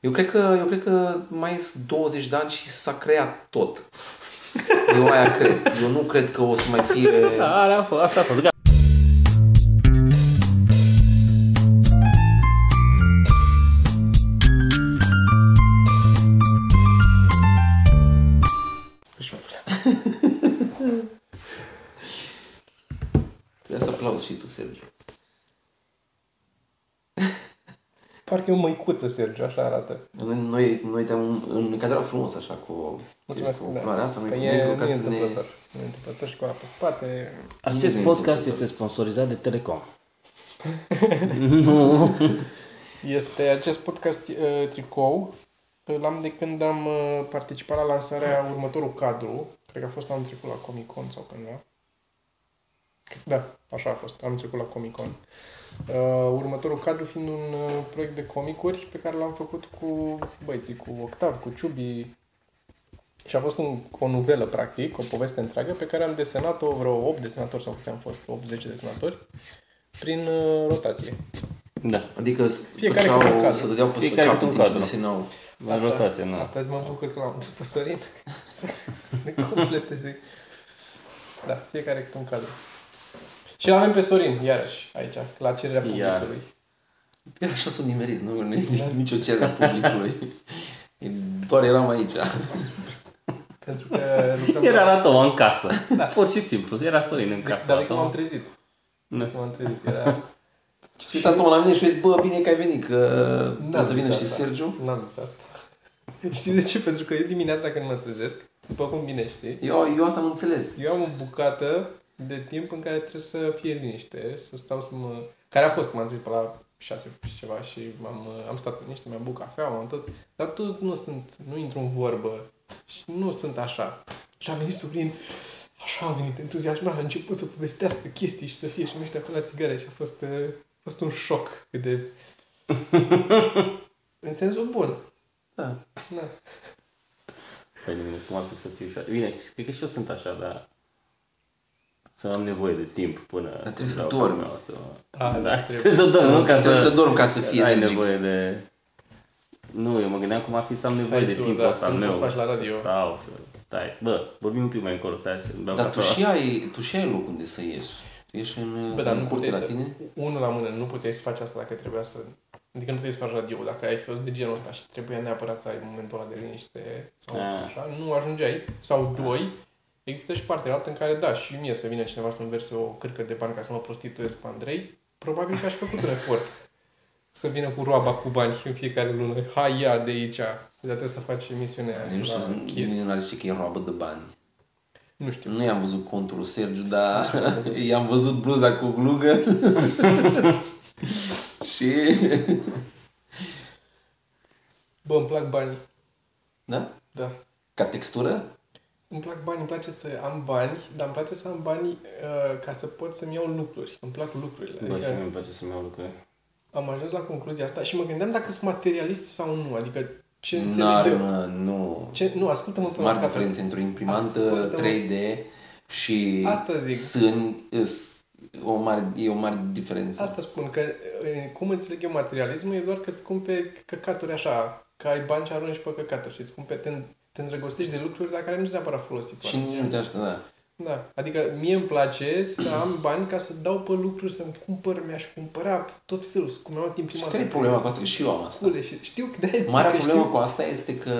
Eu cred că, eu cred că mai sunt 20 de ani și s-a creat tot. Eu aia cred. Eu nu cred că o să mai fie... Da, alea a fost, asta a fost. Parcă e o măicuță, Sergiu, așa arată. Noi, noi, noi te-am încadrat frumos așa cu, Mulțumesc, cu da. floarea asta, noi Că cu e, negru nu ca e să ne... întâmplător. Nu e întâmplător și cu apa pe spate. Acest Nimeni podcast nu este sponsorizat de Telecom. Este acest podcast uh, tricou. L-am de când am uh, participat la lansarea următorul cadru. Cred că a fost anul trecut la Comic Con sau cândva. Da, așa a fost. Am trecut la Comic Con. Uh, următorul cadru fiind un uh, proiect de comicuri pe care l-am făcut cu băieții, cu Octav, cu Ciubi. Și a fost un, o novelă, practic, o poveste întreagă pe care am desenat-o vreo 8 desenatori sau câți am fost, 8-10 desenatori, prin uh, rotație. Da. Adică Fiecare cu un făceau, cadru. să dădeau peste Fiecare cap cu un în timp ce cadru. desenau. La rotație, nu. Astăzi mă bucur că l-am după Sorin să ne completeze. Da, fiecare cu un cadru. Și l avem pe Sorin, iarăși, aici, la cererea Iar. publicului. Eu așa sunt nimerit, nu, nu e nicio cerere a publicului. Doar eram aici. Pentru că lucrăm Era la Toma în casă. Da. Pur și simplu. Era Sorin în casă Dar la de cum am Toma. trezit. Da. Cum am trezit, era... Și uita acum la mine și eu zic, bă, bine că ai venit, că N-am trebuie să zis vină și asta. Sergiu. N-am zis asta. Știi de ce? Pentru că eu dimineața când mă trezesc, după cum bine știi, Eu, eu asta am înțeles. eu am o bucată de timp în care trebuie să fie liniște, să stau să mă... Care a fost, cum am zis, pe la 6 și ceva și am, am stat liniște, mi-am băut cafea, am tot, dar tot nu sunt, nu intru în vorbă și nu sunt așa. Și am venit Sobrin, așa am venit entuziasmat, a început să povestească chestii și să fie și ăștia pe la țigare și a fost, uh, a fost un șoc cât de... în sensul bun. Da. Da. Păi de mine, cum ar fi să fiu așa? Bine, cred că și eu sunt așa, dar să am nevoie de timp până Dar trebuie să dau dormi. capul meu, Să... A, da, trebuie. trebuie să dorm, nu ca Trebuie să, să dorm ca să fie ai energic. nevoie de... Nu, eu mă gândeam cum ar fi să am Să nevoie ai de tu, timpul da, ăsta să al nu meu. poți faci la radio. Să stau, să... Stai, bă, vorbim un pic mai încolo, stai și beau Dar tu cafea. și, ai, tu și ai loc unde să ieși. Tu ieși în, Bă, dar în nu curte puteai la să... tine? Unul la mână, nu puteai să faci asta dacă trebuia să... Adică nu puteai să faci radio dacă ai fost de genul ăsta și trebuia neapărat să ai momentul ăla de liniște sau Ah. așa, nu ajungeai. Sau doi, există și partea altă în care, da, și mie să vină cineva să-mi verse o cârcă de bani ca să mă prostituez cu Andrei, probabil că aș făcut un efort să vină cu roaba cu bani în fiecare lună. Hai, ia de aici, dar trebuie să faci emisiunea Nu știu, la Kiss. nimeni nu are ce că e roabă de bani. Nu știu. Nu i-am văzut contul lui Sergiu, dar i-am văzut bluza cu glugă. și... Bă, îmi plac banii. Da? Da. Ca textură? Îmi plac bani, îmi place să am bani, dar îmi place să am bani uh, ca să pot să-mi iau lucruri. Îmi plac lucrurile. Bă, și Adică mie îmi place să-mi iau lucruri. am ajuns la concluzia asta și mă gândeam dacă sunt materialist sau nu. Adică ce înțeleg N-are, eu. mă, nu. Ce, nu, ascultă-mă Sunt până la mari capăt. diferențe între o imprimantă Ascultă-mă. 3D și Asta zic. sân, îs- o mare, e o mare diferență. Asta spun, că uh, cum înțeleg eu materialismul e doar că îți cumperi căcaturi așa, că ai bani și arunci pe căcaturi și îți cumperi, te, te îndrăgostești de lucruri dar care nu sunt neapărat folosite. și nu te aștept, da. Da, adică mie îmi place să am bani ca să dau pe lucruri, să-mi cumpăr, mi-aș cumpăra tot felul, cum am Și imprimantă. care e problema cu asta? Că și eu am asta. Scule și știu că de Marea că problemă știu. cu asta este că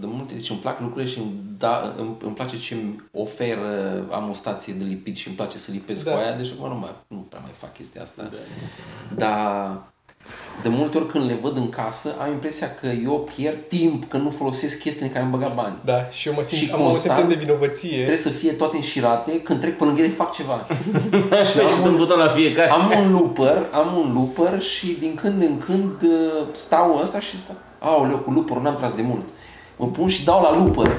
de multe, deci îmi plac lucrurile și îmi, da, îmi, îmi place ce îmi oferă, am o stație de lipit și îmi place să lipesc Da. cu aia, deci acum nu, mai, nu prea mai fac chestia asta. Dar de multe ori când le văd în casă, am impresia că eu pierd timp, că nu folosesc chestiile în care am băgat bani. Da, și eu mă simt, Și am o constant sentimentă de vinovăție. Trebuie să fie toate înșirate, când trec pe lângă ele fac ceva. Și am un buton la fiecare. Am un looper, am un looper și din când în când uh, stau ăsta și stau. Aoleu, cu looper n-am tras de mult. Mă pun și dau la looper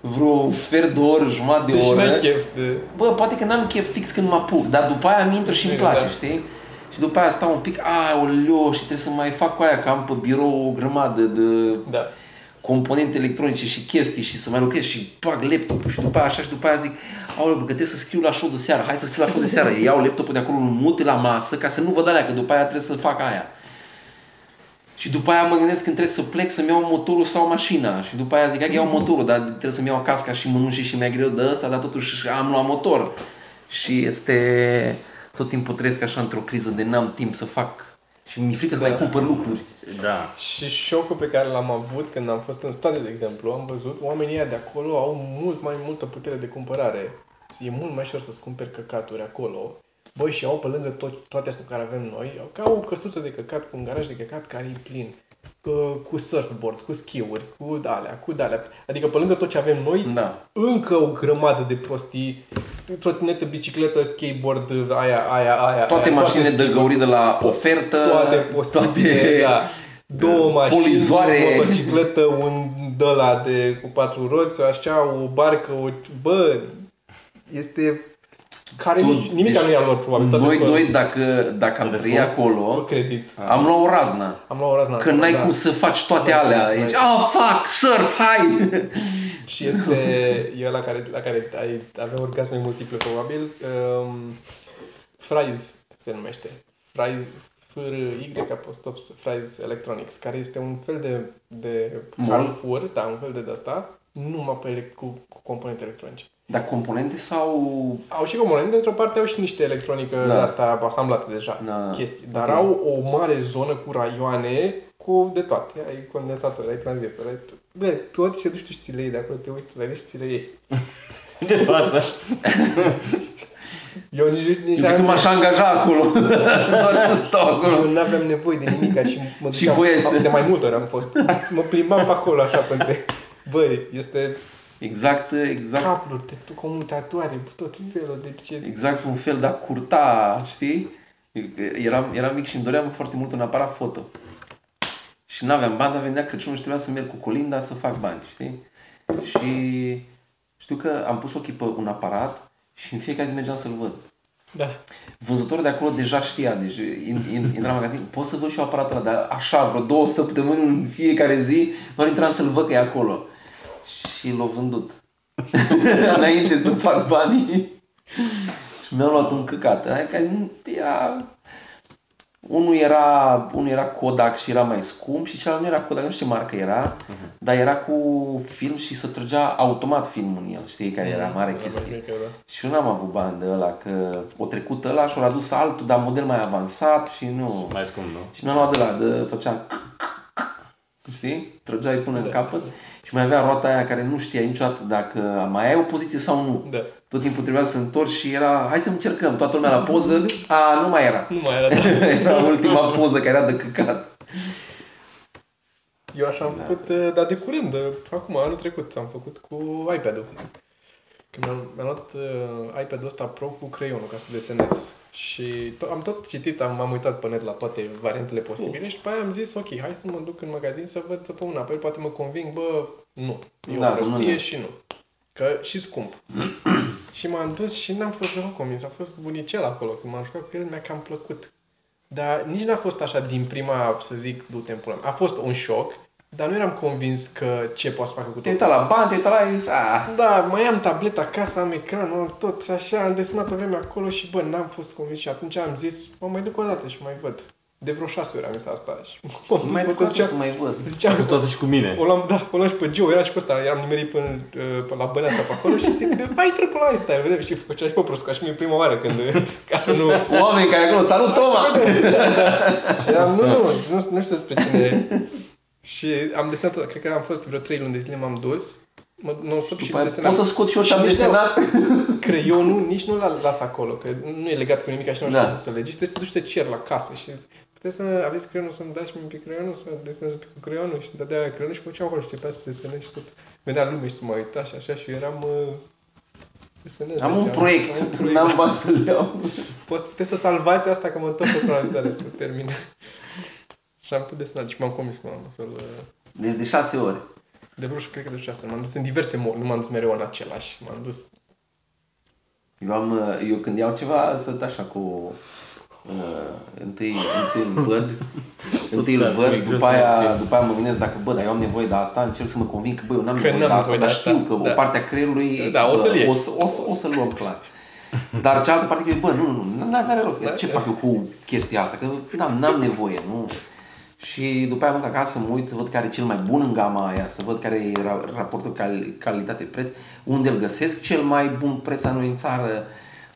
vreo sfert de oră, jumătate de Deci oră. n-ai chef de... Bă, poate că n-am chef fix când mă apuc, dar după aia mi intră și îmi Bine, place, da. știi? Și după aia stau un pic, aoleu, și trebuie să mai fac cu aia, că am pe birou o grămadă de Da. componente electronice și chestii și să mai lucrez și bag laptopul și după aia așa și după aia zic Aoleu, bă, că trebuie să scriu la show de seară, hai să scriu la show de seară. Iau laptopul de acolo, îl mut la masă ca să nu văd alea, că după aia trebuie să fac aia. Și după aia mă gândesc când trebuie să plec să-mi iau motorul sau mașina. Și după aia zic, hai că iau motorul, dar trebuie să-mi iau casca și mănuși și mai greu de ăsta, dar totuși am luat motor. Și este... Tot timpul trăiesc așa într-o criză de n-am timp să fac și mi-e frică să Da. mai cumpăr lucruri. Da. Și șocul pe care l-am avut când am fost în stadiu, de exemplu, am văzut oamenii ăia de acolo au mult mai multă putere de cumpărare. E mult mai ușor să-ți cumperi căcaturi acolo. Băi, și au pe lângă tot, toate astea care avem noi, au ca o căsuță de căcat cu un garaj de căcat care e plin. Cu, cu surfboard, cu schiuri, cu alea, cu alea. Adică pe lângă tot ce avem noi, Da. încă o grămadă de prostii. Trotinetă, bicicletă, skateboard, aia, aia, aia. Toate aia, mașinile de schiuri găuri de la ofertă. toate posibile, toate- da. Două mașini, polizoare. o bicicletă, un dăla de cu patru roți, așa, o barcă, o... Bă, este... Care Tu- nici, nimic deci nu e al lor, probabil. toate Noi sunt doi, dacă, dacă am Toate trăit sunt pe acolo, credit. am luat o raznă. Am luat o razna. Că n-ai da. cum să faci toate Da, alea. da, Deci, da. ah, fuck, surf, hai! Și este e la care, la care ai avea orgasme multiple, probabil. Um, Fries se numește. Fries, F-R-Y apostof Fries Electronics, care este un fel de, de Mall? Carrefour, da, un fel de asta, numai pe ele, cu, cu componente electronice. Dar componente sau... Au și componente, dintr-o parte au și niște electronică Da. da. asta asamblată deja, Da. chestii, dar Ok. au o mare zonă cu raioane cu de toate. Ai condensator, ai tranzistor, ai tot. Bă, tot și te duci tu și ți le iei de acolo, te uiți, tu la ele și ți le iei. De față. Eu nici, nici Eu cred că m-aș angaja acolo. Doar să stau acolo. Eu nu aveam nevoie de nimic și mă Și duceam, voiai să- de mai multe ori am fost. Mă plimbam pe acolo așa între... Băi, este Exact, exact. cabluri, de comutatoare, tot felul de ce... Exact un fel de a curta, știi? Eram, eram mic și îmi doream foarte mult un aparat foto. Și nu aveam bani, dar venea Crăciunul și trebuia să merg cu colinda să fac bani, știi? Și știu că am pus ochii pe un aparat și în fiecare zi mergeam să-l văd. Da. Vânzătorul de acolo deja știa, deci in, in, intra în magazin, pot să văd și eu aparatul ăla, dar așa, vreo două săptămâni în fiecare zi, doar intram să-l văd că e acolo. Și l-au vândut. Înainte să fac banii. și mi-am luat un căcat. Adică nu- era... Unul era, unul era Kodak și era mai scump și celălalt nu era Kodak, nu știu ce marcă era, dar era cu film și se trăgea automat filmul în el, știi, care era mare chestie. Și eu n-am avut bani de ăla, că o trecut ăla și o adus altul, dar model mai avansat și nu... Mai scump, nu? Și mi-am luat de la, de, făcea știi? Trăgeai până în capăt și mai avea roata aia care nu știa niciodată dacă mai ai o poziție sau nu. Da. Tot timpul trebuia să întorci și era, hai să încercăm, toată lumea la poză, a, nu mai era. Nu mai era, da. Era ultima poză care era de căcat. Eu așa am făcut, uh, dar de curând, uh, acum, anul trecut, am făcut cu iPad-ul. Când mi-am, mi-am luat uh, iPad-ul ăsta Pro cu creionul ca să desenez. Și to- am tot citit, am, m-am uitat pe net la toate variantele posibile și după aia am zis, ok, hai să mă duc în magazin să văd pe un apel, poate mă conving, bă, nu. E Da, o să nu prostie ne- și nu. Că și scump. și m-am dus și n-am fost deloc convins. A fost bunicel acolo. Când m-am jucat cu el, mi-a cam plăcut. Dar nici n-a fost așa din prima, să zic, du-te în pula mea. A fost un șoc, dar nu eram convins că ce poate să facă cu Te-ai tot. uitat la bani, te-ai uitat la... zis, a, Da, mai am tableta acasă, am ecranul, tot așa, am desenat o vreme acolo și bă, n-am fost convins și atunci am zis, mă mai duc o dată și mai văd. De vreo șase ore am zis asta și m-am dus, mai bă, duc zicea, să mai văd. zicea, Cu toate și cu mine. o luam, da, o luam și pe Joe, era și pe ăsta, eram nimerit până, uh, până la băneasa pe acolo și zic, hai trecut la asta, vedem, și făcea și pe prost, ca și mie prima oară când, ca să nu, Oameni care acolo, salut Toma! Și am, nu, nu, nu, nu știu despre cine. Și am desenat, cred că am fost vreo 3 luni de zile, m-am dus. Mă, nu stop și După aia, desenam. Poți să scot și eu ce am nici desenat? nu- Creionul nici nu l las acolo, că nu e legat cu nimic și nu știu Da. cum să legi. Trebuie să te duci să cer la casă și puteți să aveți creionul să-mi dați mie un pic creionul, să desenez un pic cu creionul și dădea creionul și făceam acolo și începea să desenez și tot. Venea lume și să mă uita și așa și eram uh, desenez. Am un Deci proiect, Am un proiect. n-am bani să-l iau. Poți, puteți să salvați asta că mă întorc pe planetare să termine. Și am tot desenat și m-am convins că am să-l... Deci de șase ori. De vreo, cred că de șase. M-am dus în diverse mod, nu m-am dus mereu în același. M-am dus... Eu, am, eu când iau ceva, sunt așa cu... Uh, întâi, întâi îl văd, întâi îl Da, văd, e greu după să aia, obții. după aia mă gândesc dacă, bă, dar eu am nevoie de asta, încerc să mă conving că, bă, eu n-am Că nevoie de n-am asta, nevoie dar de știu asta, că da. o parte a creierului, Da, o să-l bă, iei. o, să, o, să, o să-l luăm clar. Dar cealaltă parte că, bă, nu, nu, nu, n-are rost, că Da. ce fac eu cu chestia asta, că n-am, n-am nevoie, nu... Și după aia mă duc acasă să mă uit, să văd care e cel mai bun în gama aia, să văd care e ra- raportul cal- calitate-preț, unde îl găsesc cel mai bun preț la noi în țară.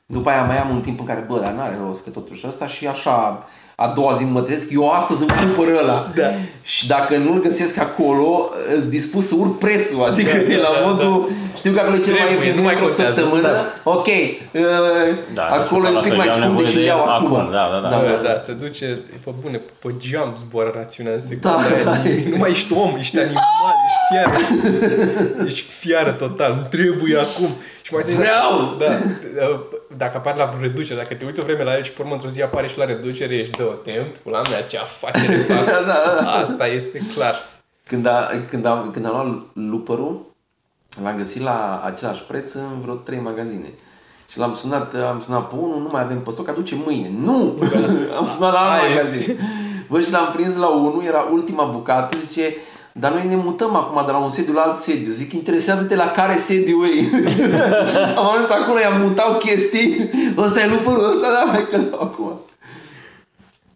După aia mai am un timp în care, bă, dar n-are rost că totuși ăsta și așa a doua zi mă trezesc, eu astăzi îmi cumpăr ăla. Da. Și dacă nu-l găsesc acolo, îți dispus să urc prețul. Adică Da, e la da, modul, știu că acolo e cel mai Trebuie, ieftin, nu vine mai într-o contează, săptămână, da. ok, uh, Da, acolo e și un pic la mai fel, eu am scump, nevoie deci de îl iau el acum. acum, da, da, da. Da, Da. da, da, se duce, pe bune, pe geam zboară rațiunea în secunda Da. aia. Nu mai ești om, ești animal, ești fiară. Ești fiară total, nu trebuie acum. Și mai zici, Vreau! Da, dacă apare la vreo reducere, dacă te uiți o vreme la el și pe urmă într-o zi apare și la reducere, ești de timp, la mea ce afacere fac. Da, Asta este clar. Când, a, când, am, când am luat lupărul, l-am găsit la același preț în vreo trei magazine. Și l-am sunat, am sunat pe unul, nu mai avem pe stoc, aduce mâine. Nu! am sunat la alt Hai, magazin. Bă, și l-am prins la unul, era ultima bucată, zice, dar noi ne mutăm acum de la un sediu la alt sediu. Zic, interesează-te la care sediu e. am ajuns acolo, i-am mutat chestii. Ăsta e lupărul ăsta, da, mai că acum.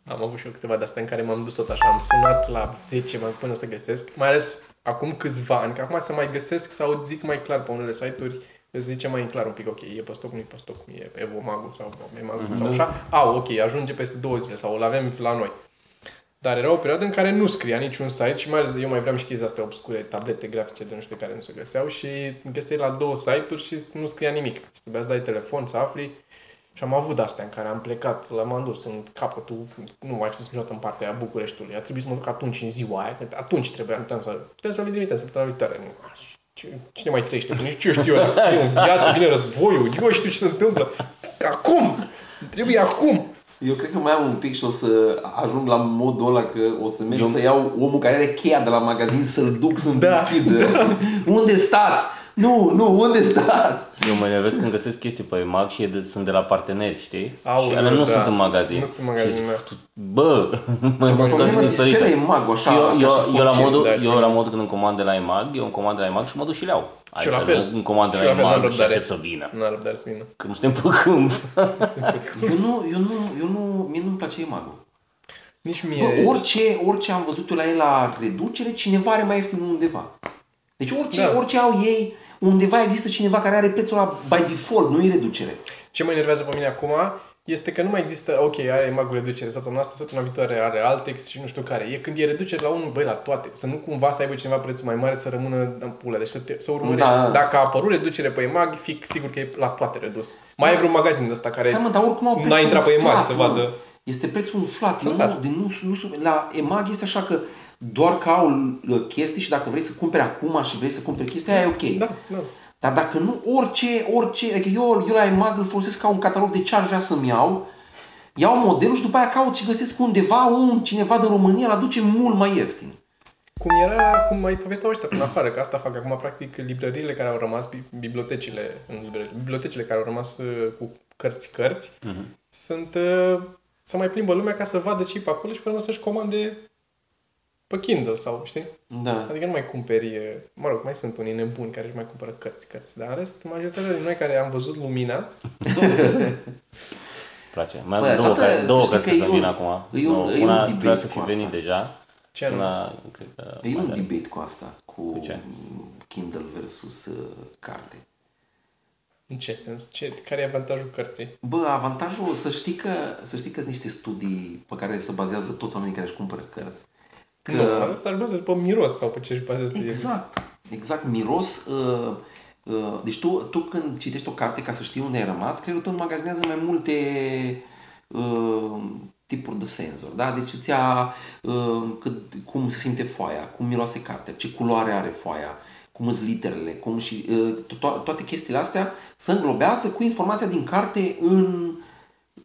Am avut și eu câteva de astea în care m-am dus tot așa. Am sunat la 10 mai până să găsesc, mai ales acum câțiva ani, că acum să mai găsesc sau zic mai clar pe unele site-uri, îți zice mai clar un pic, ok, e pe stoc, nu e pe stoc, e Evomagul sau Memagul Mhm. sau așa. Au, ok, ajunge peste două zile sau îl avem la noi. Dar era o perioadă în care nu scria niciun site și mai ales eu mai vreau și chestii astea obscure, tablete grafice de nu știu care nu se găseau și găseai la două site-uri și nu scria nimic. Și trebuia să dai telefon, să afli. Și am avut astea în care am plecat, l-am dus în capătul, nu mai fost niciodată în partea aia Bucureștiului. A trebuit să mă duc atunci în ziua aia, că atunci trebuia să... Trebuie să-l trimitem săptămâna viitoare. Nu, ce- Cine mai trăiește? Nici ce știu eu, dacă să fie în viață, vine războiul, eu știu ce se întâmplă. Acum! Trebuie acum! Eu cred că mai am un pic și o să ajung la modul ăla că o să merg Eu- să iau omul care are cheia de la magazin să-l duc să-mi Da, deschidă. Unde stați? Nu, nu, unde stați? Eu mă nervesc când găsesc chestii pe EMAG și e de, sunt de la parteneri, știi? Aoleu, și alea nu da. sunt în magazin. Nu sunt în magazin, și zic, da. tu- Bă, mă mă Pe stau mine mă din disperă sărită. imagul așa. Eu, ca eu, și eu, la concert. modul, da, eu da. la modul când îmi comand de la EMAG, eu îmi comand de la EMAG și mă duc și le iau. Și la Adică fel. Îmi comand de Și la la fel, n-am EMAG și răbdare. aștept să vină. Nu am răbdare să vină. Că nu suntem pe câmp. Eu nu, eu nu, eu nu, mie nu-mi place imagul. Nici mie... Bă, orice, orice am văzut eu la el la reducere, cineva are mai ieftin undeva. Deci orice, Da. orice au ei, undeva există cineva care are prețul la by default, nu e reducere. Ce mă enervează pe mine acum este că nu mai există, ok, are magul reducere săptămâna asta, săptămâna viitoare are Altex și nu știu care. E când e reducere la unul, băi, la toate. Să nu cumva să aibă cineva prețul mai mare să rămână în pulă. Deci să, te, să urmărești. Da. Dacă a apărut reducere pe EMAG, fi sigur că e la toate redus. Mai e vreun magazin de ăsta care Da, mă, dar oricum au n-a prețul intrat pe EMAG umflat, să mă. vadă. Este prețul umflat, nu, Clar. de nu, nu, nu, la EMAG este așa că doar că au uh, chestii și dacă vrei să cumperi acum și vrei să cumperi chestia, aia e ok. Da, da. Dar dacă nu, orice, orice, adică eu, eu la EMAG îl folosesc ca un catalog de ce ar vrea să-mi iau, iau modelul și după aia caut și găsesc undeva un cineva din România, îl aduce mult mai ieftin. Cum era, cum mai povesteau ăștia până afară, că asta fac acum, practic, librăriile care au rămas, bi- bibliotecile, în librării, bibliotecile care au rămas uh, cu cărți-cărți, Mhm. sunt, uh, să mai plimbă lumea ca să vadă ce pe acolo și pe urmă să-și comande pe Kindle sau, știi? Da. Adică nu mai cumperi, uh, mă rog, mai sunt unii nebuni care își mai cumpără cărți, cărți, dar în rest, majoritatea din noi care am văzut lumina, place. Mai Bă, am două, toată- care, să două știi cărți că să e un- vin acum. e un- Nu, e un una debate trebuia să cu fi asta. venit deja. Ce și anume? una, cred că E mai un are. debate cu asta, cu, Cu ce? Kindle versus uh, carte. în ce sens? Ce, care e avantajul cărții? Bă, avantajul, să știi că, să știi că sunt niște studii pe care se bazează toți oamenii care își cumpără cărți. Că... Nu, asta ar bazează pe miros sau pe ce își bazează el. Exact, exact, miros. Uh, uh, deci tu, tu când citești o carte ca să știi unde ai rămas, creierul tău înmagazinează mai multe uh, tipuri de senzori, da? Deci îți ia uh, cât, cum se simte foaia, cum miroase cartea, ce culoare are foaia, cum sunt literele, cum și uh, to- toate chestiile astea se înglobează cu informația din carte în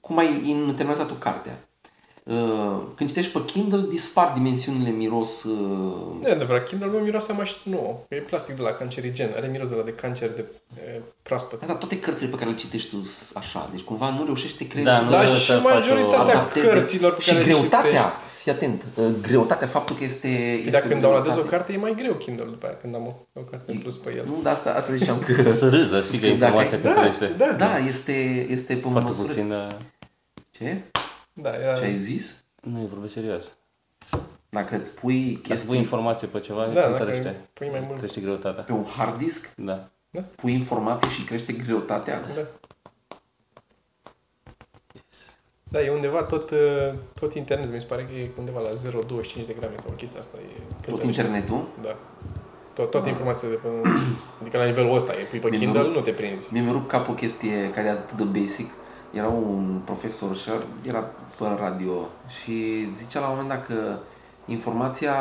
cum ai internalizat tu cartea. Uh, Când citești pe Kindle, dispar dimensiunile miros uh, E adevărat, Kindle meu miroase mai nouă. E plastic de la cancerigen, are miros de la de cancer de e, proaspăt. Da, dar toate cărțile pe care le citești tu sunt așa, deci cumva nu reușește creierul Da, să nu, Da, ăsta și face o majoritatea adapteze. cărților pe și care le greutatea, citești. fii atent, uh, greutatea, faptul că este... este Dacă când downloadezi o greutate. carte, e mai greu Kindle după aia, când am o, o carte în plus pe el. Nu, dar asta, asta ziceam că... Să râză, știi că informația Dacă- că crește. da, Da, este, este pe Foarte măsură... puțin... uh, Ce? Da, era... Ce ai zis? Nu, e vorbe serios. Dacă îți pui Dacă chestii pui informație pe ceva, Da, da, dacă cântărește. pui mai mult. Crește greutatea. pe un hard disk, Da. pui informații și crește greutatea. Da. Da, e undeva tot, uh, tot internetul, mi se pare că e undeva la 0,25 de grame sau chestia asta. E Tot internetul. Da. Tot, toate informațiile de pe... Adică la nivelul ăsta, e pui pe Mi-e Kindle, rupt- nu te prinzi. Mi-a rupt cap o chestie care e atât de basic. Era un profesor și era pe radio și zicea la un moment dat că informația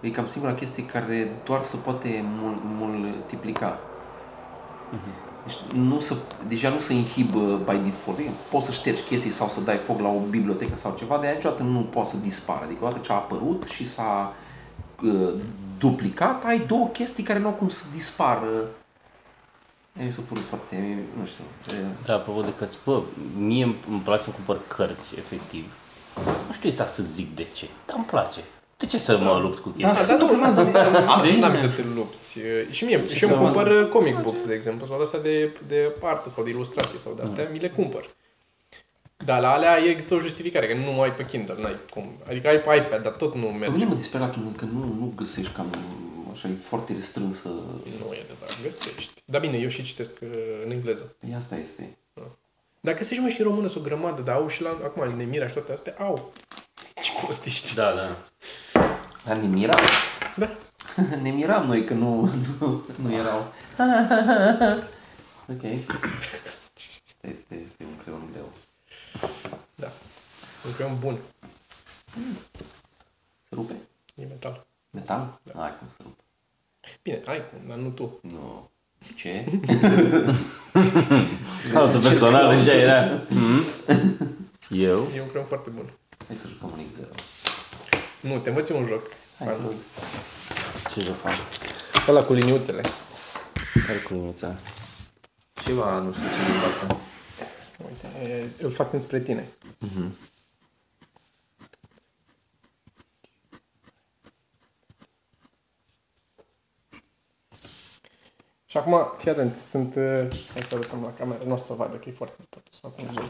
e cam singura chestie care doar se poate mul- multiplica. Deci, nu să, deja nu se inhibă by default. Adică Poți să ștergi chestii sau să dai foc la o bibliotecă sau ceva, dar ea niciodată nu poate să dispară. Adică odată ce a apărut și s-a uh, duplicat, ai două chestii care nu au cum să dispară. Mi s-a părut foarte, nu știu, e- Da, apropo de cărți, bă, mie îmi îmi place să cumpăr cărți, efectiv. Nu știu exact să zic de ce, dar îmi place. De ce să mă lupt cu chestia? Da, dar nu, Știi? nu n-am să te lupți. E, Și mie, și eu îmi cumpăr uh, comic books, de exemplu, sau de astea de, de artă sau de ilustrație sau de astea, mi le cumpăr. Dar la alea există o justificare, că nu ai pe Kindle, n-ai cum. Adică ai pe iPad, dar tot nu Pe merge. mine mă dispera că, nu- că nu, nu găsești cam așa, e foarte restrânsă. Nu e adevărat, găsești. Dar bine, eu și citesc uh, în engleză. E asta este. Dar găsești mă și în română sunt o grămadă, dar au și la, acum, în Nemira și toate astea, au. Ce prost ești. Da, da. Dar ne miram. Da. ne miram noi că nu, nu, nu erau. ok. Asta este, este un creion greu. Da. Un creion bun. Se rupe? E metal. Metal? Da. Ai cum să rupe. Bine, ai cum, dar nu tu. Nu. Ce? Altă personal deja era. Mhm. Eu? E un creion foarte bun. Hai să jucăm un X0. Nu, te învăț eu un joc. Hai, Hai, bă. Ce joc fac? Ăla cu liniuțele. Care cu liniuța? Ceva, nu știu ce ne învață. Uite, e, îl fac înspre tine. Și acum, fii atent, sunt... uh, Hai să arătăm la cameră, nu o să vadă că e foarte important să fac un zoom.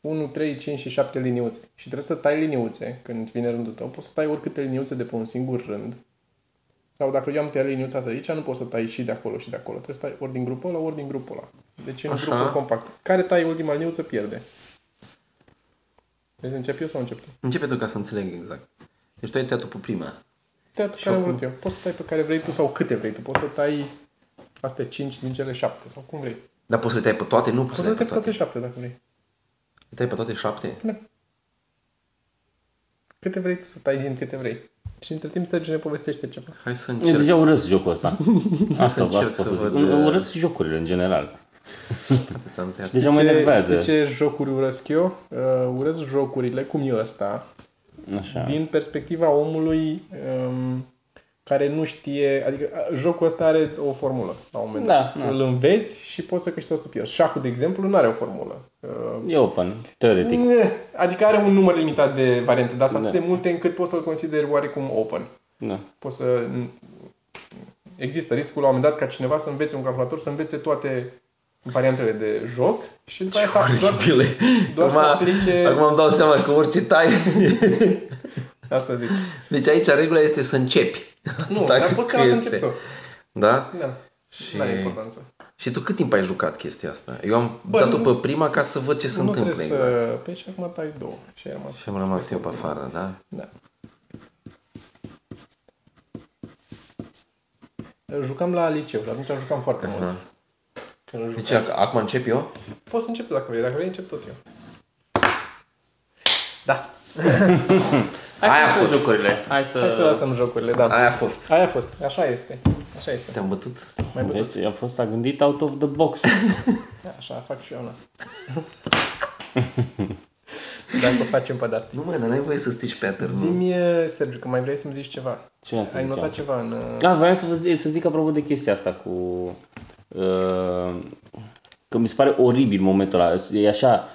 1, 3, 5 și 7 liniuțe. Și trebuie să tai liniuțe când vine rândul tău. Poți să tai oricâte liniuțe de pe un singur rând. Sau dacă eu am tăiat liniuța asta de aici, nu poți să tai și de acolo și de acolo. Trebuie să tai ori din grupul ăla, ori din grupul ăla. Deci în Așa. grupul compact. Care tai ultima liniuță pierde. Deci încep eu sau încep tu? Începe tu ca să înțeleg exact. Deci tu ai tăiat pe prima. Teatru care am vrut eu. Poți să tai pe care vrei tu sau câte vrei tu. Poți să tai astea 5 din cele 7 sau cum vrei. Dar poți să le tai pe toate? Nu poți Poți să să le tai tai pe pe toate toate. 7 dacă vrei. Le tai pe toate șapte? Da. Câte vrei tu să tai din câte vrei. Și între timp Sergiu ne povestește ceva. Hai să Eu încerc. deja urăsc jocul ăsta. Asta încerc vreau să pot să să zic. văd, uh, Urăsc jocurile în general. Atât am tăiat. Deja mă Ce, enervează. știi ce jocuri urăsc eu? Uh, urăsc jocurile, cum e ăsta, Așa. din perspectiva omului um, care nu știe, adică a, jocul ăsta are o formulă la un moment Da, dat. da. Îl înveți și poți să câștigi sau să pierzi. Șahul, de exemplu, nu are o formulă. Uh, E open, teoretic. ne, adică are un număr limitat de variante, dar sunt Da. atât de multe încât poți să-l consideri oarecum open. Da. Poți să... Există riscul la un moment dat ca cineva să învețe un calculator, să învețe toate variantele de joc și după aia să, doar, Oribile. doar să Acum, aplice... acum îmi dau seama că orice tai... Asta zic. Deci aici regula este să începi. Nu, Asta dar cred poți că ca să este. începi tu. Da? Da. Și- Nu are importanță. Și tu cât timp ai jucat chestia asta? Eu am Bă, dat-o nu- pe prima ca să văd ce se nu întâmplă trebuie exact. să... Păi și acum tai două. Și ai rămas. Și am rămas eu pe afară, da? Da. Jucam la liceu și atunci am jucat foarte mult. Aha. Când jucam. Deci ac- acum încep eu? Poți să începi dacă vrei. Dacă vrei, încep tot eu. Da. Hai Aia a să fost. jocurile. Hai să... Hai să lăsăm jocurile, da. Aia a fost. Aia a fost. Așa este. Așa este. Te-am bătut. Mai bătut. Vezi, a fost a gândit out of the box. Da, așa fac și eu, na. Dacă o facem pe de-asta. Nu mă, dar n-ai voie să strici pattern. nu? Zi-mi, Sergiu, că mai vrei să-mi zici ceva. Ce vreau să Ai ziceam? notat ceva în... uh, Da, voiam să, vă zic, să zic apropo de chestia asta cu... Uh, că mi se pare oribil momentul ăla. E așa...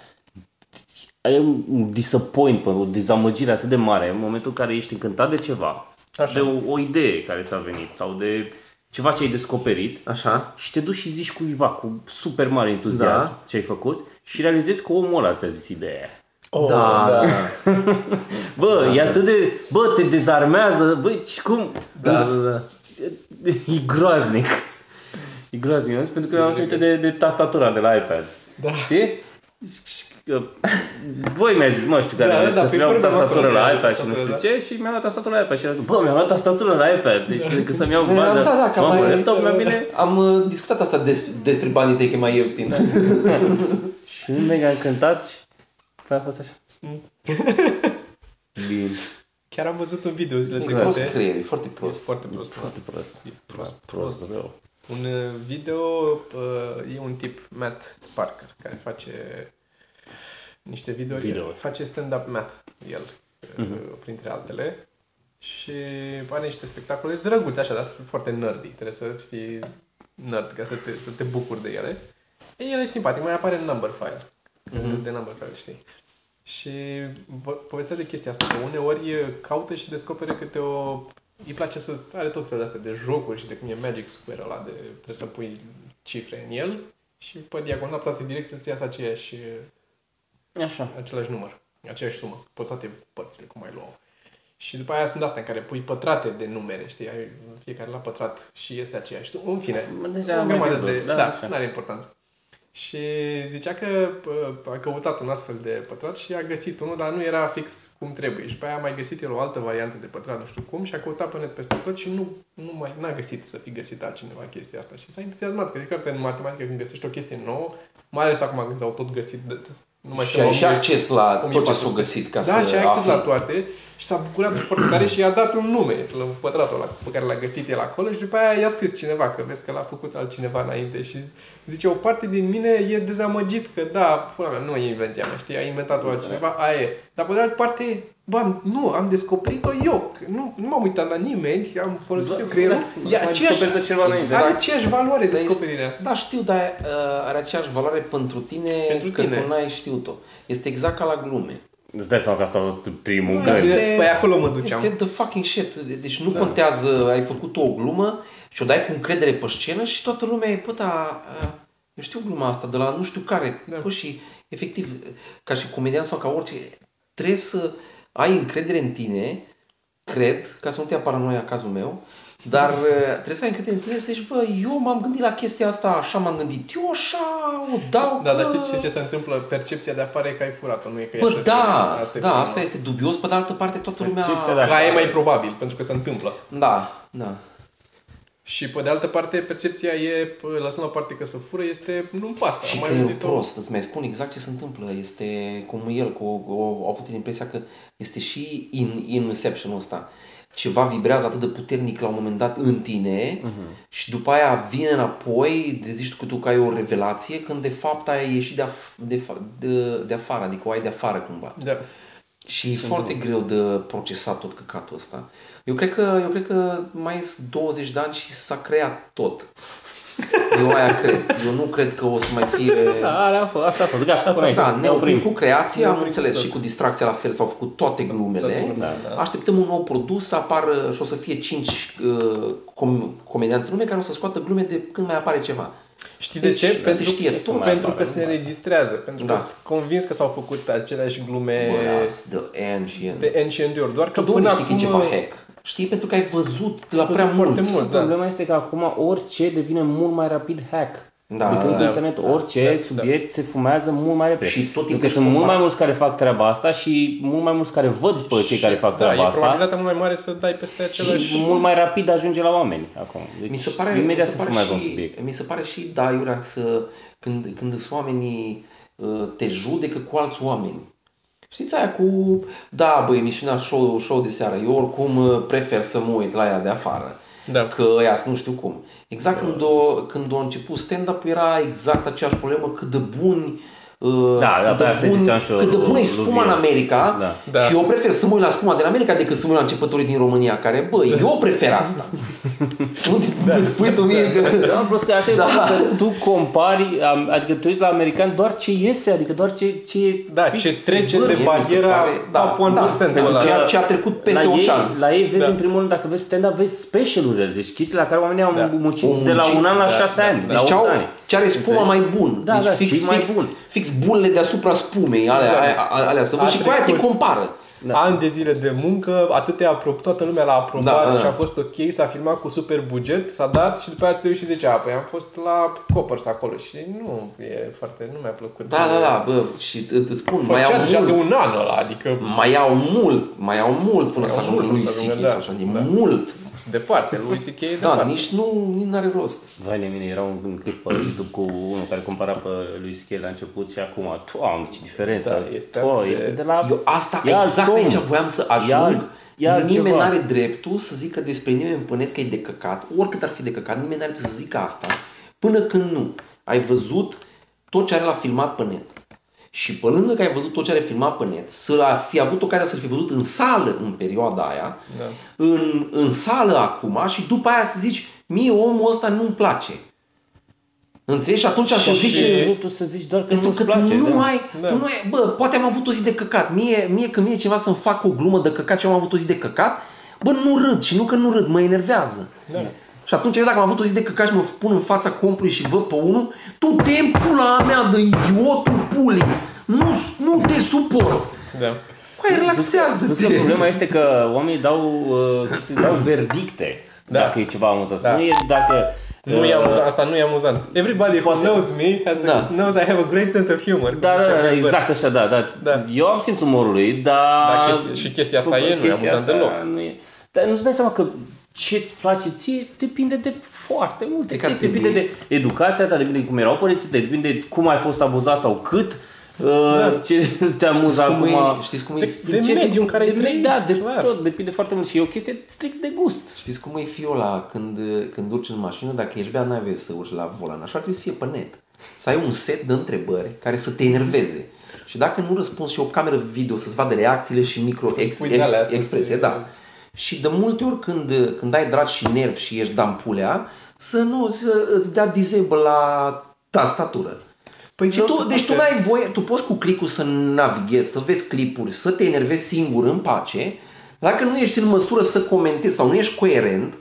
Ai un disappointment, o dezamăgire atât de mare în momentul în care ești încântat de ceva. Așa. De o, o idee care ți-a venit sau de ceva ce ai descoperit Așa? și te duci și zici cuiva cu super mare entuziasm Da. ce ai făcut și realizezi că omul ăla ți-a zis ideea aia. Oh, da, da. Bă, e atât de... Bă, te dezarmează, bă, și cum... Da, da, da. E groaznic. E groaznic, nu? pentru că eu am aminte de, de tastatura de la iPad. Da. Știi? Și că- Voi mi-a zis, mă știu care, Da, da, da, da, pe să iau vorbeam tastatură acolo de la iPad și nu tastatură, știu da. ce și mi-am luat tastatura la iPad și am zis, bă, mi-am luat tastatură la iPad, deci decât să-mi iau Da, bani, da, da, că mamă, mai- laptop mai bine. Am uh, discutat asta des, despre banii tăi că e mai ieftin. Și mega încântat și păi a fost așa. Bine. Chiar am văzut un video zilele E prost trecute. creier, e foarte E prost. foarte prost. Foarte prost. E prost, Prost, rău. Un uh, video, uh, e un tip, Matt Parker, care face niște video, Videouri. face stand-up math, el, uh, printre altele. Și are niște spectacole sunt drăguțe, așa, dar sunt foarte nerdy. Trebuie să fii nerd ca să te, să te bucuri de ele. E, el e simpatic, mai apare în number file. De number file, știi? Și vă, povestea de chestia asta, că uneori e, caută și descopere câte o... Îi place să are tot felul de astea de jocuri și de cum e Magic Square ăla, de trebuie să pui cifre în el și pe diagonal, pe toate direcțiile să iasă aceeași, Așa. același număr, aceeași sumă, pe toate părțile, cum ai luat Și după aia sunt astea în care pui pătrate de numere, știi, ai fiecare la pătrat și iese aceeași sumă. În fine, Deja o mai grămadă greu, de... da, Da, așa. nu are importanță. Și zicea că pă, a căutat un astfel de pătrat și a găsit unul, dar nu era fix cum trebuie. Și pe aia a mai găsit el o altă variantă de pătrat, nu știu cum, și a căutat pe net peste tot și nu, nu mai, n-a găsit să fi găsit altcineva chestia asta. Și s-a entuziasmat, că de fiecare dată în matematică când găsești o chestie nouă, mai ales acum când s-au tot găsit, de, nu mai Și știu, ai și 1000 acces la tot ce 1400. s-a găsit ca da, să și ai acces afli. la toate și s-a bucurat foarte tare și i-a dat un nume la pătratul ăla pe care l-a găsit el acolo și după aia i-a scris cineva, că vezi că l-a făcut altcineva înainte și zice, o parte din mine e dezamăgit că da, pula mea, nu e invenția mea, știi, a inventat-o altcineva, aia e. Dar pe de altă parte, bă, am, nu, am descoperit-o eu, că nu, nu m-am uitat la nimeni, am folosit eu creierul, da, e mai aceeași, descoperit ceva înainte. are Exact. aceeași valoare Dar descoperirea asta. Da, știu, dar uh, are aceeași valoare pentru tine Pentru că tine. tu n-ai știut-o. Este exact ca la glume. Îți dai seama că asta a fost primul Nu, gând. este- Păi acolo mă duceam. Este the fucking shit. Deci nu da. contează, ai făcut o glumă și o dai cu încredere pe scenă și toată lumea e, bă, da, eu știu gluma asta de la nu știu care. Da. Bă, și efectiv, ca și comedian sau ca orice, trebuie să ai încredere în tine, cred, ca să nu te ia paranoia în cazul meu, dar uh, trebuie să ai încredere în tine să zici, bă, eu m-am gândit la chestia asta, așa m-am gândit, eu așa o dau, Da, dar că- știi, știi ce se întâmplă? Percepția de afară e că ai furat-o, nu e că e Bă, așa. da, Asta e da, problema. asta este dubios, pe de altă parte toată lumea... Percepția de Ca e mai probabil, pentru că se întâmplă. Da, da. Și pe de altă parte, percepția e, pă, lăsând la parte că să fură, este nu-mi pasă. Și Am mai creierul auzit-o. prost, îți mai spun exact ce se întâmplă. Este cum el, cu, cu, au avut impresia că este și in, inception ăsta. Ceva vibrează atât de puternic la un moment dat în tine uh-huh. și după aia vine înapoi, de zici tu că tu că ai o revelație, când de fapt ai ieșit de, af- de, fa- de, de afară, adică o ai de afară cumva. Da. Și e foarte greu de procesat tot căcatul ăsta. Eu cred că, eu cred că mai sunt 20 de ani și s-a creat tot. Eu aia cred. Eu nu cred că o să mai fie... Da, alea a fost, asta a fost, gata, până aici. Da, ne oprim oprim. cu creația, am oprim înțeles, cu tot. și cu distracția la fel, s-au făcut toate glumele. Da, da. Așteptăm un nou produs, să apară și o să fie cinci uh, com- comedianți în lume care o să scoată glume de când mai apare ceva. Știi de Deci, ce? se Pentru, știe tot. pentru mai că apare, se nu mai înregistrează. Pentru Da. că sunt convins că s-au făcut aceleași glume Bă, las de ancient. de ancient ori. Doar că Că până știi acum... că e ceva hack. Știi? Pentru că ai văzut la văzut prea foarte mulți. mult. Da. Problema este că acum orice devine mult mai rapid hack. Da, Decât da, pe da. internet, orice da, subiect se fumează mult mai repede. Și tot Pentru timpul că sunt ești mult mai compact. mulți care fac treaba asta și mult mai mulți care văd pe cei care fac Da, treaba e asta probabilitatea mult mai mare să dai peste același... și mult mai rapid ajunge la oameni acum. Deci Mi se pare, imediat mi se se pare fumează un și, subiect. Mi se pare și, da, Iurea, să, când, când sunt oamenii uh, te judecă cu alți oameni. Știți aia cu, da, bă, emisiunea show, show de seară, eu oricum uh, prefer să mă uit la ea de afară. Da. Că ăia nu știu cum. Exact când, o, când a început stand-up era exact aceeași problemă, cât de buni uh, Da, da, cât pe de asta bun, ziceam și eu, cât de bună e lui spuma în Vio. America Da. Da. și eu prefer să mă uit la spuma din America decât să mă uit la începătorii din România, care, bă, eu prefer asta. nu te da. spui tu mie că... Da, în plus că asta Da. da. că tu compari, am- adică tu uiți la american doar ce iese, adică doar ce, ce e Da, fix ce trece vârf. de mi se bariera pare- da, top 1% da, pentru ăla. ceea ce a trecut peste la ocean. Ei, la ei vezi Da. în primul rând, dacă vezi stand-up, vezi specialurile, deci chestiile la care oamenii au Da. muncit Au de la muncit, un an la da, șase da. ani, Deci la ce, 8 au, ani. ce are spuma mai bun. Da, deci da, fix, și mai fix, bun. Fix vedeți bulele deasupra spumei, alea, Exact. alea, alea să văd A și cu aia te trecut. compară. Da. Ani de zile de muncă, atâtea apro- toată lumea l-a aprobat Da, da, da. și a fost ok, s-a filmat cu super buget, s-a dat și după aia te uiți și zice, a, păi am fost la Coppers acolo și nu e foarte, nu mi-a plăcut. Da, da, da, bă, și î- îți spun, mai Făcea au deja de mult, un an ăla, adică mai au mult, mai au mult până Mai să au ajungă mult lui până să C.K. ajungă, da. sau așa, e Da. mult. Departe, lui C.K. e Da, departe. nici nu, nici n-are rost. Vai de mine, era un, un clip pe YouTube cu unul care compara pe lui C.K. la început și acum, doamne, ce diferență. Da, este Toa, atât de- este de la... Eu asta, E alt exact om. aici voiam să E ajung. alt- e altceva. nimeni nu are dreptul să zică despre nimeni pe net că e de căcat, oricât ar fi de căcat, nimeni nu are dreptul să zică asta, până când nu. Ai văzut tot ce are la filmat pe net. Și pe lângă că ai văzut tot ce are filmat pe net, să fi avut ocazia să-l fi văzut în sală în perioada aia, Da. în, în sală acum și după aia să zici, mie omul ăsta nu-mi place. Înțelegi? Și atunci să Și zici... zice dreptul să zici doar că Pentru nu-ți că place. tu nu da. ai, Da. tu nu ai, bă, poate am avut o zi de căcat. Mie, mie când vine cineva să-mi facă o glumă de căcat și eu am avut o zi de căcat, bă, nu râd și nu că nu râd, mă enervează. Da. Și atunci eu dacă am avut o zi de căcat și mă pun în fața compului și văd pe unul, tu te pula mea de idiotul pulii. Nu, nu te suport. Da. Păi relaxează Plus că problema este că oamenii dau, uh, dau verdicte Da. dacă e ceva amuzant. Da. Nu e dacă... Nu e uh, amuzant, asta nu e amuzant. Everybody who Poate- knows me has a, Da. knows I have a great sense of humor. Da, da, da, exact așa, da, da. Da. Eu am simțul umorului, dar... Da, chestia- și chestia asta e, nu e chestia amuzant asta deloc. Nu e. Dar nu-ți dai seama că ce-ți place ție depinde de foarte multe E că ar chestii. Depinde trebui- de educația ta, depinde de cum erau părinții tăi, depinde de cum ai fost abuzat sau cât. uh, Ce te amuză Cum acum. e, știți cum e, De- de ce- mediul în care ai de, trăit, Da, de clar. tot, depinde foarte mult și e o chestie strict de gust. știți cum e fiul ăla când, când urci în mașină, dacă ești bea, n-ai voie să urci la volan. Așa ar trebui să fie pe net. Să ai un set de întrebări care să te enerveze. Și dacă nu răspunzi și o cameră video să-ți vadă reacțiile și micro Să-ți ex, pui de alea, ex, să-ți- expresie, da. Și de multe ori când, când ai drag și nerv și ești dampulea, să nu să îți dea disable la tastatură. Păi și eu tu, să deci tu fac- n-ai voie, tu poți cu clicul să navighezi, să vezi clipuri, să te enervezi singur în pace, dacă nu ești în măsură să comentezi sau nu ești coerent,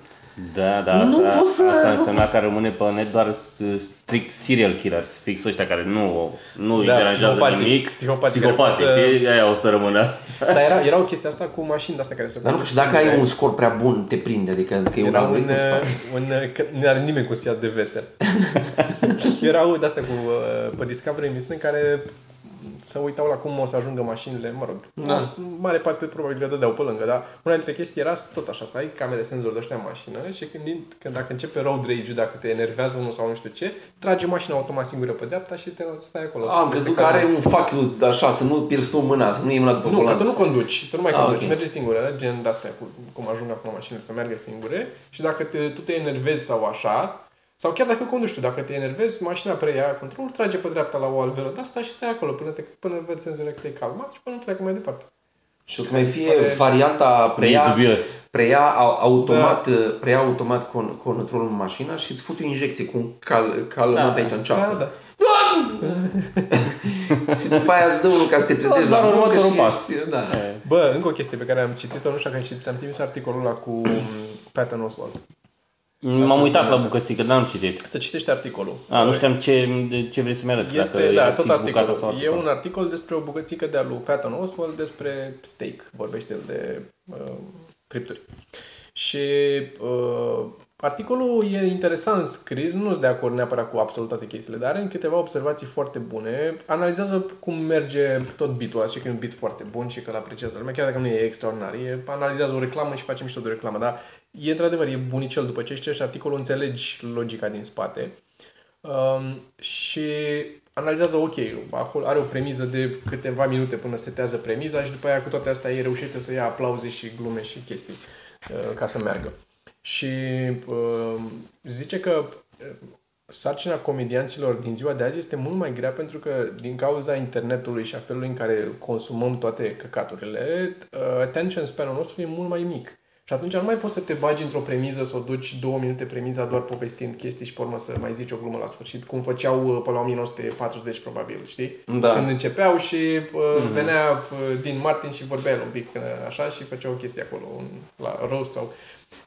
Da, da, Nu asta, poți să- asta nu însemna poți- că rămâne pe net doar s- strict serial killers, fix ăștia care nu, nu îi Da, deranjează psihopații. nimic. Psihopații care Psihopații, pot să- știi? Aia o să rămână. Dar era, era o chestie asta cu mașini de astea care se dar nu conduc știu, dacă ai singure. un scor prea bun, te prinde, adică că e un Era un, algoritm în spate. un, că nu are nimeni cum să fie atât de vesel. Erau de astea cu, uh, pe Discovery emisiuni care se uitau la cum o să ajungă mașinile, mă rog, Da. în mare parte probabil le dădeau pe lângă, dar una dintre chestii era tot așa, să ai camere senzor de ăștia în mașină și când, când dacă începe road rage dacă te enervează unul sau nu știu ce, trage mașina automat singură pe dreapta și te stai acolo. Am crezut că are un fuck you așa, să nu pierzi tu mâna, să nu iei mâna după Nu, că volan. tu nu conduci, tu nu mai Ah, conduci, ok. merge singură, gen de astea, cu, cum ajung acum mașinile să meargă singure și dacă te, tu te enervezi sau așa, sau chiar dacă conduci tu, dacă te enervezi, mașina preia controlul, trage pe dreapta la o alveolă de asta și stai acolo până, te, până vezi senzurile că te-ai calmat și până pleacă mai departe. Și o să mai fie pare- varianta E preia, dubios. preia au- automat, Da. preia automat con, controlul în mașină și îți fute o injecție cu un cal, calmant Da. aici în ceafă. Da, da. și după aia îți dă unul ca să te trezești Doar la muncă următorul și pas. ești, da. Bă, încă o chestie pe care am citit-o, nu știu dacă ai citit, am trimis articolul ăla cu um, Patton Oswalt. M-am uitat la bucățică, dar n-am citit. Să citești articolul. A, nu știam ce, de ce vrei să-mi arăți. Este, dacă da, e tot fix bucata articolul. sau E articol. un articol despre o bucățică de-a lui Patton Oswalt despre steak. Vorbește el de uh, cripturi. Și uh, articolul e interesant scris, nu sunt de acord neapărat cu absolut toate chestiile, dar are câteva observații foarte bune. Analizează cum merge tot bitul ăsta și că e un bit foarte bun și că îl apreciază lumea, chiar dacă nu e extraordinar. E, analizează o reclamă și face mișto de o reclamă, dar e într-adevăr, e bunicel după ce citești articolul, înțelegi logica din spate. Um, și analizează, ok, acolo are o premiză de câteva minute până setează premiza și după aia cu toate astea ei reușește să ia aplauze și glume și chestii uh, ca să meargă. Și uh, zice că uh, sarcina comedianților din ziua de azi este mult mai grea pentru că din cauza internetului și a felului în care consumăm toate căcaturile, uh, attention span-ul nostru e mult mai mic. Și atunci nu mai poți să te bagi într-o premiză, să o duci două minute premiza doar povestind chestii și pe urmă să mai zici o glumă la sfârșit, cum făceau uh, pe la 1940 probabil, știi? Da. Când începeau și uh, mm-hmm. venea uh, din Martin și vorbea el un pic uh, așa și făcea o chestie acolo, un, la roast sau...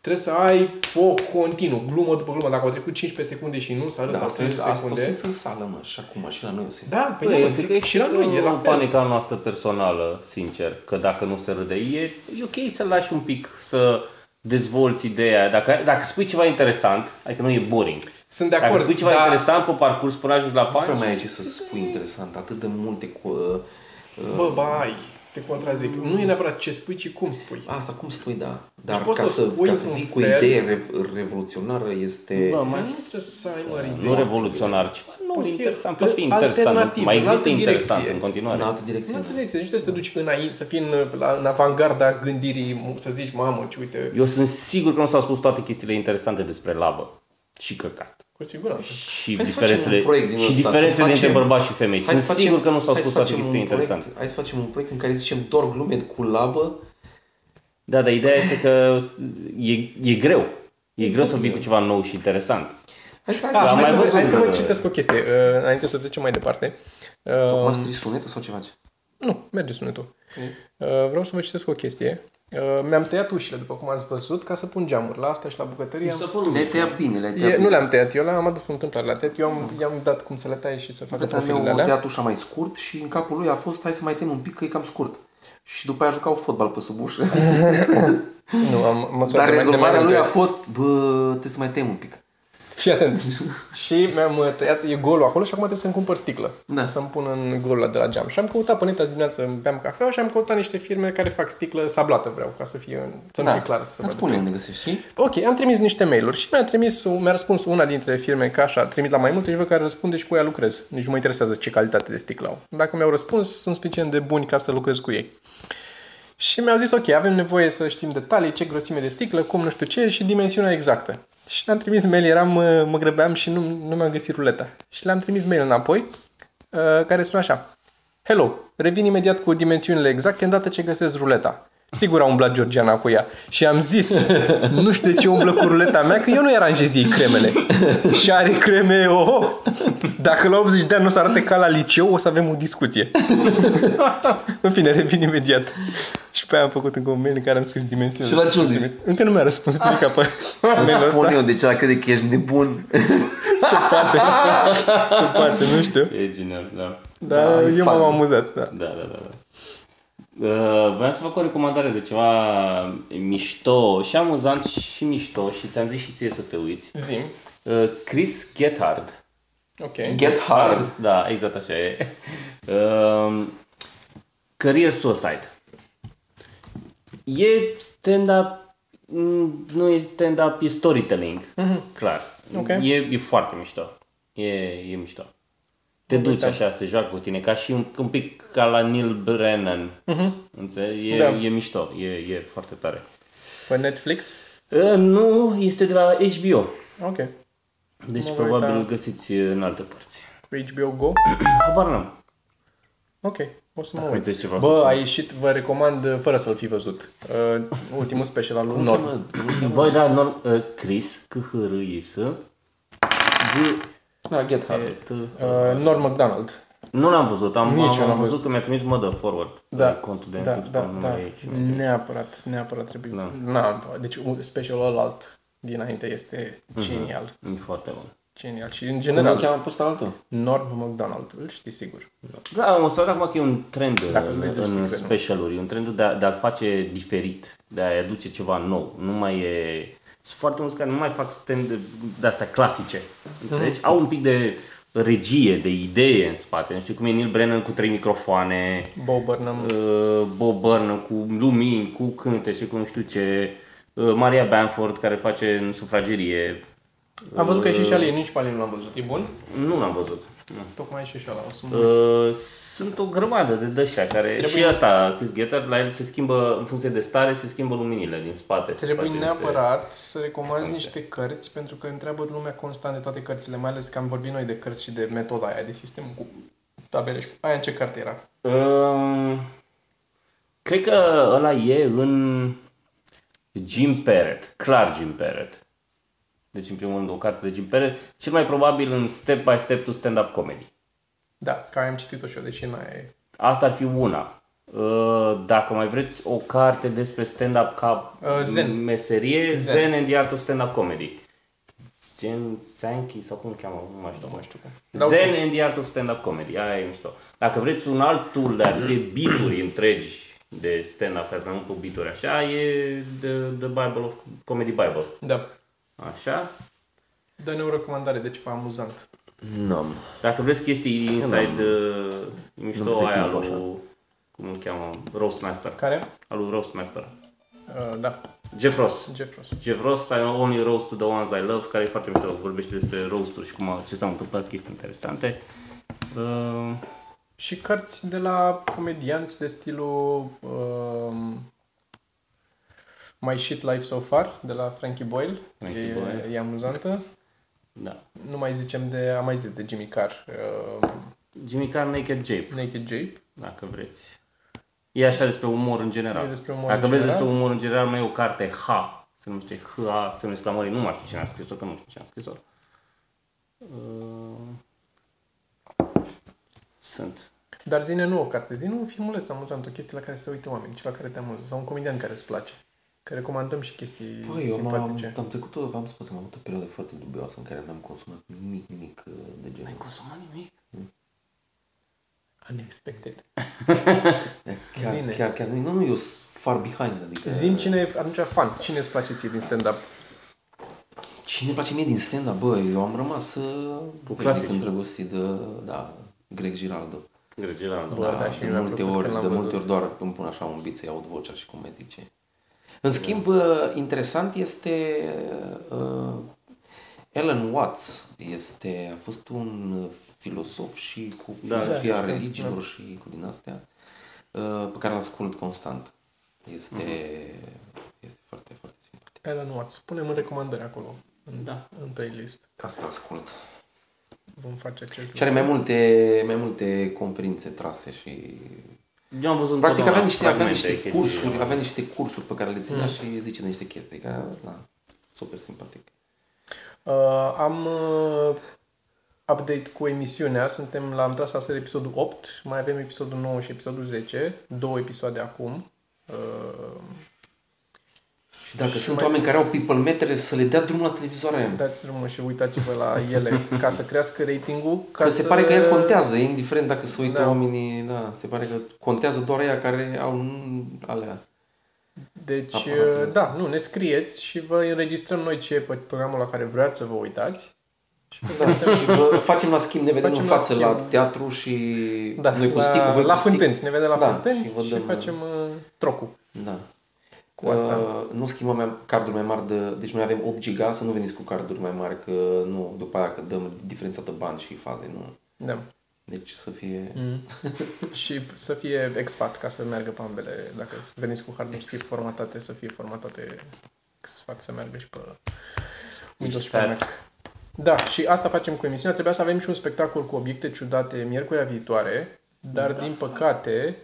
Trebuie să ai foc continuu, glumă după glumă. Dacă au trecut 15 secunde și nu s-a râs Da, sau asta, 15 asta o secunde... simți în sală, mă, și acum, și la noi o simți. Da, pe Păi, nu, eu cred că e și la noi, e la fel. panica noastră personală, sincer, că dacă nu se râde, e, e ok să lași un pic să dezvolți ideea. Dacă, dacă spui ceva interesant, adică nu e boring. Sunt de Dacă acord, spui ceva dar- interesant pe parcurs până ajungi la Nu prea punch, mai ai ce să spui interesant, atât de multe cu... uh, Bă, ba, ai, te contrazic. Nu e neapărat ce spui, ci cum spui. Asta cum spui, da. Dar poți ca să să, spui ca să într-un vii cu o fel- idee re- revoluționară este... bă, Dar mai nu trebuie să ai mări nu revoluționar, ceva nou, Poți fi interesant, poate fi interesant, alternativ, mai în există altă interesant direcție. în continuare. în altă direcție. În altă direcție. Deci trebuie să te duci înainte, să fii în, la, în avangarda gândirii, să zici, mamă, ce uite, Eu sunt sigur că nu s-au spus toate chestiile interesante despre labă și căcat. cu siguranță. Și Hai să diferențele, facem un proiect din și ăsta, diferențele să dintre facem- bărbați și femei. Hai Sunt să sigur că nu s-au hai spus să toate facem chestiile un proiect- interesante. Hai să facem un proiect în care zicem doar glume cu labă. Da, dar ideea este că e, e greu. E greu să vii cu ceva nou și interesant. Hai să, hai Da, să, am hai, mai să, văzut hai să vă că- citesc o chestie, uh, înainte să trecem mai departe. Uh, Tocmai stri sunetul sau ce faci? nu, merge sunetul. Uh, vreau să vă citesc o chestie. Uh, mi-am tăiat ușile, după cum ați văzut, ca să pun geamuri. La asta și la bucătărie am... Le-ai tăiat bine, le-ai tăiat E, bine. nu le-am tăiat, eu le-am adus o întâmplare la tăiat. Eu am, i-am dat cum să le tai și să facă Fata profilele meu a alea. tăiat ușa mai scurt și în capul lui a fost hai să mai tem un pic că e cam scurt. Și după aia jucau fotbal pe sub ușă. Nu, am măsurat Dar de mai- de mai rezolvarea lui multe a ori. fost, bă, trebuie să mai tem un pic. Fii atent. și mi-am uh, tăiat, e golul acolo și acum trebuie să-mi cumpăr sticlă. Da. Să-mi pun în golul ăla de la geam. Și am căutat pe net azi dimineață, beam cafea și am căutat niște firme care fac sticlă sablată, vreau, ca să fie, să nu fie clar. Să se Da. Îți vadă. spune unde găsești, știi? Ok, am trimis niște mail-uri și mi-a trimis, mi-a răspuns una dintre firme ca așa, trimit la mai multe și văd care răspunde și cu ea lucrez. Nici nu mă interesează ce calitate de sticlă au. Dacă mi-au răspuns, sunt suficient de buni ca să lucrez cu ei. Și mi-au zis, ok, avem nevoie să știm detalii, ce grosime de sticlă, cum nu știu ce și dimensiunea exactă. Și le-am trimis mail, eram, mă, mă grăbeam și nu, nu mi-am găsit ruleta. Și le-am trimis mail înapoi, uh, care sună așa. Hello, revin imediat cu dimensiunile exacte îndată ce găsesc ruleta. Sigur a umblat Georgiana cu ea. Și am zis, nu știu de ce umblă cu ruleta mea, că eu nu aranjez ei cremele. Și are creme, oh, dacă la 80 de ani nu o să arate ca la liceu, o să avem o discuție. în fine, revin imediat. Și pe aia am făcut încă un mail în care am scris dimensiunile. Și la ce a zis? Încă nu mi-a răspuns nimic pe mail-ul Spun ăsta. eu de ce ăla crede că ești nebun. Se poate. Se poate, nu știu. E genial, da. Dar Da, e eu m-am fun. amuzat, da. Da, da, da. da. Uh, vreau să fac o recomandare de ceva mișto și amuzant și mișto și ți-am zis și ție să te uiți. Zim. Uh, Chris Gethard. Ok. Get hard. Da, exact așa e. Uh, Career Suicide. E stand-up, mm, nu e stand-up, e storytelling. Clar. Ok. E, e foarte mișto. E, e mișto. Te duci așa, se joacă cu tine, ca și un, un pic ca la Neil Brennan. Înțelegi? E, Da. e mișto, e, e foarte tare. Pe Netflix? Uh, nu, este de la HBO. Ok. Deci Mă voi probabil uita. găsiți în alte părți. Pe HBO Go? Habar n-am. Ok. O să mă Dacă uit. uiți ceva să Bă, spun. a ieșit, vă recomand, uh, fără să-l fi văzut, uh, ultimul special al lui Norm. Băi, da, non, uh, Chris, c h r i s G Da, get hard. E, T. Uh, Norm MacDonald. Nu l-am văzut, am, Nici am, eu n-am am văzut văzut. că mi-a trimis mă de forward Da, pe contul de da, Netflix, da, pe numele da. ei și Neapărat, neapărat trebuie. Da. Na, deci un specialul ăla alt dinainte este Mhm. genial. E foarte bun. Genial. Și în Cum îl general, cheamă pe ăsta altul? Norm MacDonald, îl știi sigur. Da, am observat acum că e un trend Dacă în, vezi, în știi că nu. specialuri, e un trend de, a, de a-l face diferit, de a-i aduce ceva nou. Nu mai e... Sunt foarte mulți care nu mai fac stand de astea clasice. Înțelegi? Au un pic de regie, de idee în spate. Nu știu cum e Neil Brennan cu trei microfoane, Bo Burnham. uh, Bob Burnham cu lumini, cu cântece, cu nu știu ce, uh, Maria Bamford care face în sufragerie. Am văzut că e și și al ei, nici pe al ei nu l-am văzut. E bun? Nu l-am văzut. Nu. Tocmai e și și ăla. O să mă... Uh, sunt o grămadă de dăștia care Trebuie- și asta, Chris Getter, la el se schimbă, în funcție de stare, se schimbă luminile din spate. se Trebuie face neapărat să recomanzi niște cărți, pentru că întreabă lumea constant de toate cărțile, mai ales că am vorbit noi de cărți și de metoda aia, de sistem cu tabele și cu... Aia în ce carte era? Niște... Uh, cred că ăla e în Jim Perret, clar Jim Perret. Deci, în primul rând, o carte de Jim Perret, cel mai probabil în Step by Step to Stand-Up Comedy. Da, că aia am citit-o și eu, deși n-aia e. Asta ar fi una. Uh, dacă mai vreți o carte despre stand-up ca Uh, Zen. meserie, Zen. Zen, and the Art of Stand-up Comedy. Zen Sankey sau cum îl cheamă, nu mai știu. Nu mai știu cum. Dar Zen and the Art of Stand-up Comedy, aia e mișto. Dacă vreți un alt tool de a scrie beaturi întregi de stand-up, care mai mult cu beaturi așa, e The, the Bible of Comedy Bible. Da. Așa. Dă-ne o recomandare de ceva amuzant. Nu. Dacă vreți chestii inside, uh, e mișto Nu-mi dă aia timp lui, așa. cum îl cheamă, Roastmaster. Care? Al lui Roastmaster. Uh, da. Jeff Ross. Jeff Ross. Jeff Ross, I only roast to the ones I love, care e foarte mișto, vorbește despre roasturi și cum, a- ce s-au întâmplat, chestii interesante. Uh, Și cărți de la comedianți de stilul um, My Shit Life So Far, de la Frankie Boyle. Frankie e, Boyle. e amuzantă. Da. Nu mai zicem de, am mai zis de Jimmy Carr, uh, Jimmy Carr Naked Jape, Naked Jape. dacă vreți. E așa despre umor în general. E despre umor dacă în vreți general. despre umor în general, mai e o carte H, se numește H, se numește la mării, nu mai știu cine a scris-o, că nu știu cine a scris-o. Uh, sunt. Dar zine nu o carte, zine un filmuleț amuzant, o chestie la care se uită oameni, ceva care te amuză, sau un comedian care îți place. Că recomandăm și chestii Păi, eu m-am, simpatice. am trecut, o- v-am spus, am avut o perioadă foarte dubioasă în care n-am consumat nimic, nimic uh, de genul. N-ai consumat nimic? Unexpected. Chiar, Zine. chiar, chiar, nu, nu, eu sunt far behind, adică... Zim cine e atunci fan, cine îți place ție din stand-up? Cine îmi place mie din stand-up, bă, eu am rămas uh, Cu veșnic clasici. îndrăgostit de, da, Greg Giraldo. Gregeral, Bă, da. da, și de mi-a multe plăcut ori, când de l-am multe văzut. ori doar îmi pun așa un beat să aud vocea și cum mai zice. În schimb, uh, interesant este uh, Alan Watts. Este, a fost un uh, filosof și cu Da, filozofia da, știu, religiilor și cu din astea, uh, pe care l-ascult constant. Este, este foarte, foarte simpatic. Alan Watts. Punem în recomandări acolo, în, Da. în playlist. Asta ascult. Vom face acest Și are mai multe, mai multe conferințe trase și... Eu am văzut Practic avea întotdeauna niște, avea fragmente, niște chestii. cursuri, avea niște cursuri pe care le ținea și zice de niște chestii. Ca, da, super simpatic. Uh, am uh, update cu emisiunea, suntem la, am tras astăzi episodul 8, mai avem episodul 9 și episodul 10, două episoade acum. Uh, Și dacă Și sunt mai- oameni care au people metere, să le dea drumul la televizoare. dați drumul și uitați-vă la ele ca să crească ratingul. Ca Că să... se pare că ea contează, indiferent dacă se uită Da. oamenii, da, se pare că contează doar ea care au n- alea. Deci, aparatele uh, astea. da, nu, ne scrieți și vă înregistrăm noi ce e pe programul la care vreați să vă uitați. Da, și vă facem la schimb, ne vedem Facem în la față schimb. la teatru și Da, noi cu la, sticul, voi la cu stick. Fântâni, ne vedem la Da, Fântâni și și, vă dăm, facem uh, trocul. Da. Cu asta. Uh, nu schimbăm mai, carduri mai mari de... Deci noi avem 8 giga, să nu veniți cu carduri mai mari, că nu, după aia că dăm diferența de bani și faze, nu. Da. Deci să fie... Mm. și să fie exfat ca să meargă pe ambele. Dacă veniți cu hard disk formatate, să fie formatate exfat să meargă și pe Windows și pe fat. Mac. Da, și asta facem cu emisiunea. Trebuia să avem și un spectacol cu obiecte ciudate miercurea viitoare, dar da. din păcate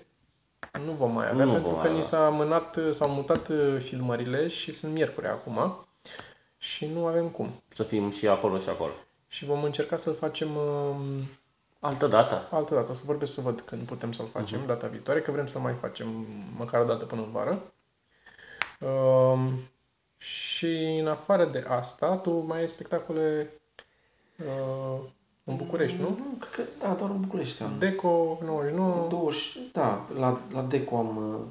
nu vom mai avea, Nu pentru vom că mai ni avea. s-a amânat, s-au mutat uh, filmările și sunt miercuri acum și nu avem cum. Să fim și acolo și acolo. Și vom încerca să-l facem um, Altă dată. altă dată. O să vorbesc să văd când putem să-l facem, uh-huh. data viitoare, că vrem să mai facem măcar o dată până în vară. Um, și în afară de asta, tu mai ai spectacole uh, în București, nu? Nu, cred că, da, doar în București am. Deco 99. 20, da, la, la Deco am, uh,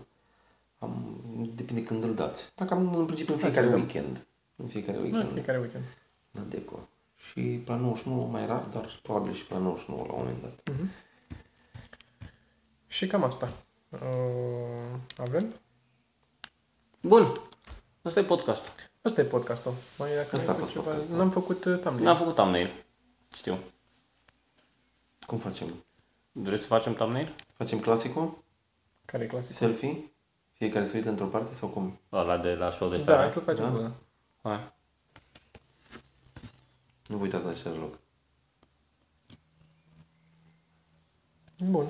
am, depinde când îl dați. Dacă am în principiu în Hai să fiecare vedem. weekend. În fiecare Nu, weekend fiecare weekend. la Deco. Și pe la 99 mai rar, dar probabil și pe la 99 la un moment dat. Și cam asta. Uh, avem? Bun. Asta e podcastul. Asta e podcastul. Mai dacă Asta a mai fost ceva- podcastul. N-am făcut uh, thumbnail. N-am făcut thumbnail. Știu. Cum facem? Vreți să facem thumbnail? Facem clasicul? Care e clasic? Selfie? Fiecare se uită într-o parte sau cum? Ăla de la show de Da, seară. hai să-l facem. Da? Da? Hai. Nu vă uitați la același loc. Bun.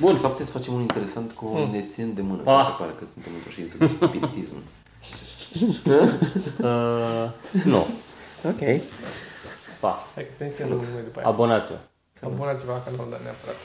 Bun. Sau puteți să facem un interesant cu Hmm. ne țin de mână. Ah. Mi se pare că suntem într-o ședință de spiritism. Uh, nu. ok. Pa. Hai că pensăm mai după aia. Abonați-vă. Abonați-vă la canal, dar neapărat.